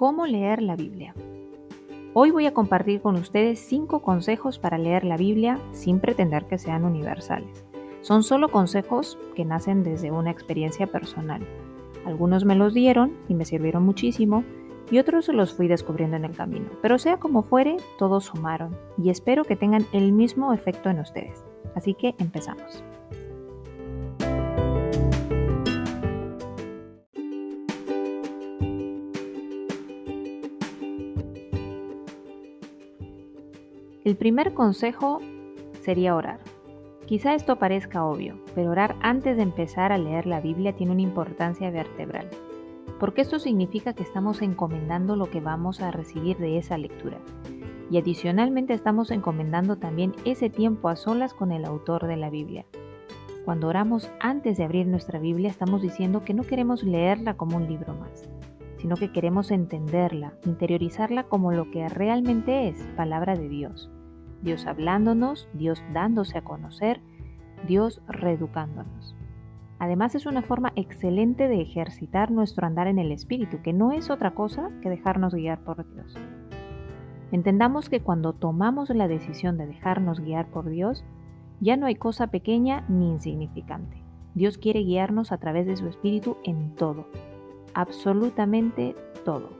¿Cómo leer la Biblia? Hoy voy a compartir con ustedes 5 consejos para leer la Biblia sin pretender que sean universales. Son solo consejos que nacen desde una experiencia personal. Algunos me los dieron y me sirvieron muchísimo y otros los fui descubriendo en el camino. Pero sea como fuere, todos sumaron y espero que tengan el mismo efecto en ustedes. Así que empezamos. El primer consejo sería orar. Quizá esto parezca obvio, pero orar antes de empezar a leer la Biblia tiene una importancia vertebral, porque esto significa que estamos encomendando lo que vamos a recibir de esa lectura. Y adicionalmente estamos encomendando también ese tiempo a solas con el autor de la Biblia. Cuando oramos antes de abrir nuestra Biblia estamos diciendo que no queremos leerla como un libro más, sino que queremos entenderla, interiorizarla como lo que realmente es, palabra de Dios. Dios hablándonos, Dios dándose a conocer, Dios reeducándonos. Además es una forma excelente de ejercitar nuestro andar en el Espíritu, que no es otra cosa que dejarnos guiar por Dios. Entendamos que cuando tomamos la decisión de dejarnos guiar por Dios, ya no hay cosa pequeña ni insignificante. Dios quiere guiarnos a través de su Espíritu en todo, absolutamente todo.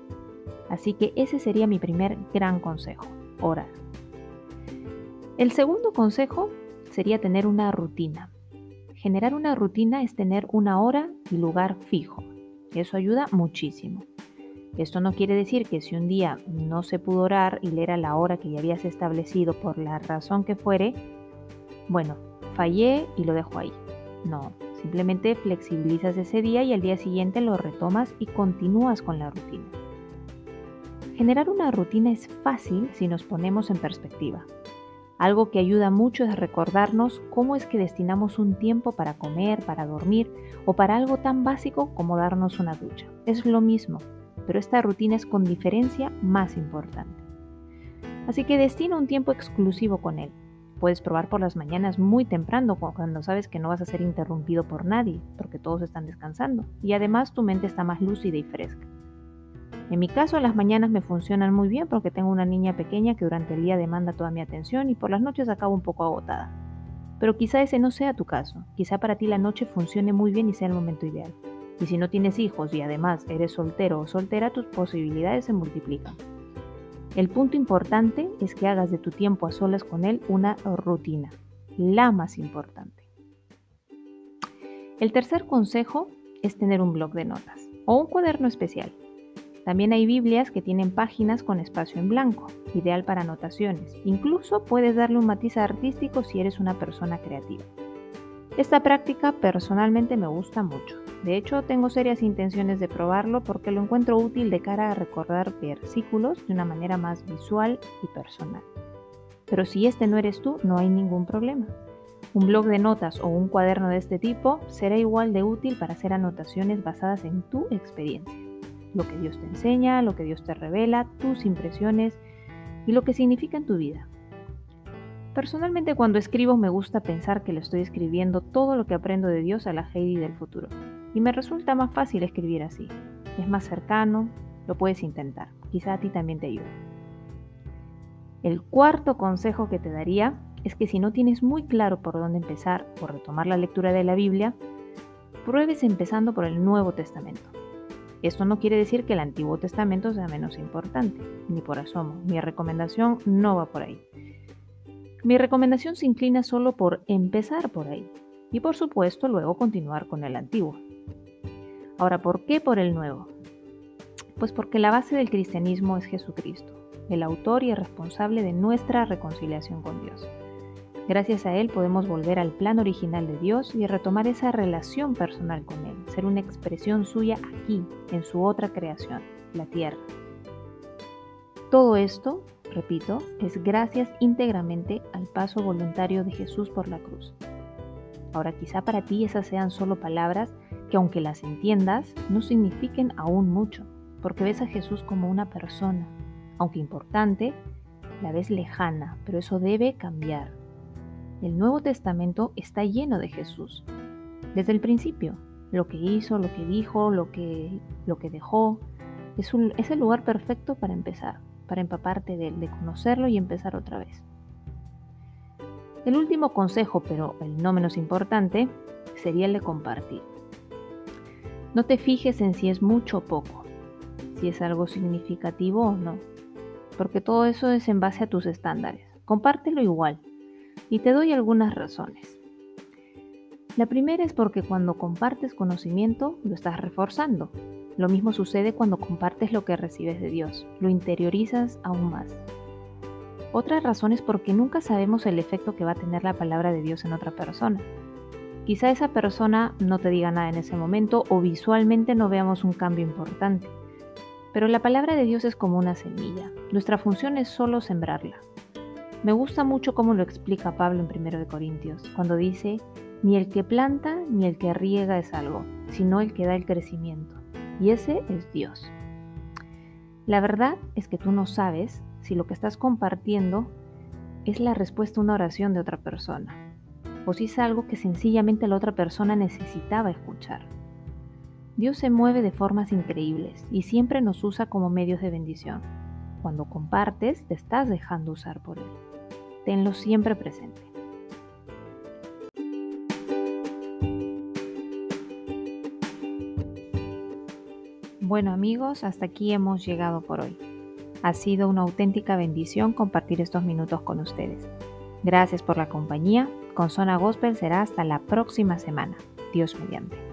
Así que ese sería mi primer gran consejo, orar. El segundo consejo sería tener una rutina. Generar una rutina es tener una hora y lugar fijo. Eso ayuda muchísimo. Esto no quiere decir que si un día no se pudo orar y leer a la hora que ya habías establecido por la razón que fuere, bueno, fallé y lo dejo ahí. No, simplemente flexibilizas ese día y al día siguiente lo retomas y continúas con la rutina. Generar una rutina es fácil si nos ponemos en perspectiva. Algo que ayuda mucho es recordarnos cómo es que destinamos un tiempo para comer, para dormir o para algo tan básico como darnos una ducha. Es lo mismo, pero esta rutina es con diferencia más importante. Así que destina un tiempo exclusivo con él. Puedes probar por las mañanas muy temprano cuando sabes que no vas a ser interrumpido por nadie, porque todos están descansando, y además tu mente está más lúcida y fresca. En mi caso, las mañanas me funcionan muy bien porque tengo una niña pequeña que durante el día demanda toda mi atención y por las noches acabo un poco agotada. Pero quizá ese no sea tu caso. Quizá para ti la noche funcione muy bien y sea el momento ideal. Y si no tienes hijos y además eres soltero o soltera, tus posibilidades se multiplican. El punto importante es que hagas de tu tiempo a solas con él una rutina, la más importante. El tercer consejo es tener un blog de notas o un cuaderno especial. También hay Biblias que tienen páginas con espacio en blanco, ideal para anotaciones. Incluso puedes darle un matiz artístico si eres una persona creativa. Esta práctica personalmente me gusta mucho. De hecho, tengo serias intenciones de probarlo porque lo encuentro útil de cara a recordar versículos de una manera más visual y personal. Pero si este no eres tú, no hay ningún problema. Un blog de notas o un cuaderno de este tipo será igual de útil para hacer anotaciones basadas en tu experiencia lo que Dios te enseña, lo que Dios te revela, tus impresiones y lo que significa en tu vida. Personalmente cuando escribo me gusta pensar que le estoy escribiendo todo lo que aprendo de Dios a la Heidi del futuro. Y me resulta más fácil escribir así. Es más cercano, lo puedes intentar. Quizá a ti también te ayude. El cuarto consejo que te daría es que si no tienes muy claro por dónde empezar o retomar la lectura de la Biblia, pruebes empezando por el Nuevo Testamento. Esto no quiere decir que el Antiguo Testamento sea menos importante, ni por asomo. Mi recomendación no va por ahí. Mi recomendación se inclina solo por empezar por ahí y por supuesto luego continuar con el Antiguo. Ahora, ¿por qué por el Nuevo? Pues porque la base del cristianismo es Jesucristo, el autor y el responsable de nuestra reconciliación con Dios. Gracias a Él podemos volver al plan original de Dios y retomar esa relación personal con Él, ser una expresión suya aquí, en su otra creación, la tierra. Todo esto, repito, es gracias íntegramente al paso voluntario de Jesús por la cruz. Ahora quizá para ti esas sean solo palabras que aunque las entiendas, no signifiquen aún mucho, porque ves a Jesús como una persona, aunque importante, la ves lejana, pero eso debe cambiar. El Nuevo Testamento está lleno de Jesús. Desde el principio, lo que hizo, lo que dijo, lo que, lo que dejó, es, es el lugar perfecto para empezar, para empaparte de él, de conocerlo y empezar otra vez. El último consejo, pero el no menos importante, sería el de compartir. No te fijes en si es mucho o poco, si es algo significativo o no, porque todo eso es en base a tus estándares. Compártelo igual. Y te doy algunas razones. La primera es porque cuando compartes conocimiento lo estás reforzando. Lo mismo sucede cuando compartes lo que recibes de Dios, lo interiorizas aún más. Otra razón es porque nunca sabemos el efecto que va a tener la palabra de Dios en otra persona. Quizá esa persona no te diga nada en ese momento o visualmente no veamos un cambio importante. Pero la palabra de Dios es como una semilla. Nuestra función es solo sembrarla. Me gusta mucho cómo lo explica Pablo en 1 Corintios, cuando dice, ni el que planta ni el que riega es algo, sino el que da el crecimiento. Y ese es Dios. La verdad es que tú no sabes si lo que estás compartiendo es la respuesta a una oración de otra persona o si es algo que sencillamente la otra persona necesitaba escuchar. Dios se mueve de formas increíbles y siempre nos usa como medios de bendición. Cuando compartes, te estás dejando usar por Él. Tenlo siempre presente. Bueno amigos, hasta aquí hemos llegado por hoy. Ha sido una auténtica bendición compartir estos minutos con ustedes. Gracias por la compañía con Zona Gospel será hasta la próxima semana. Dios mediante.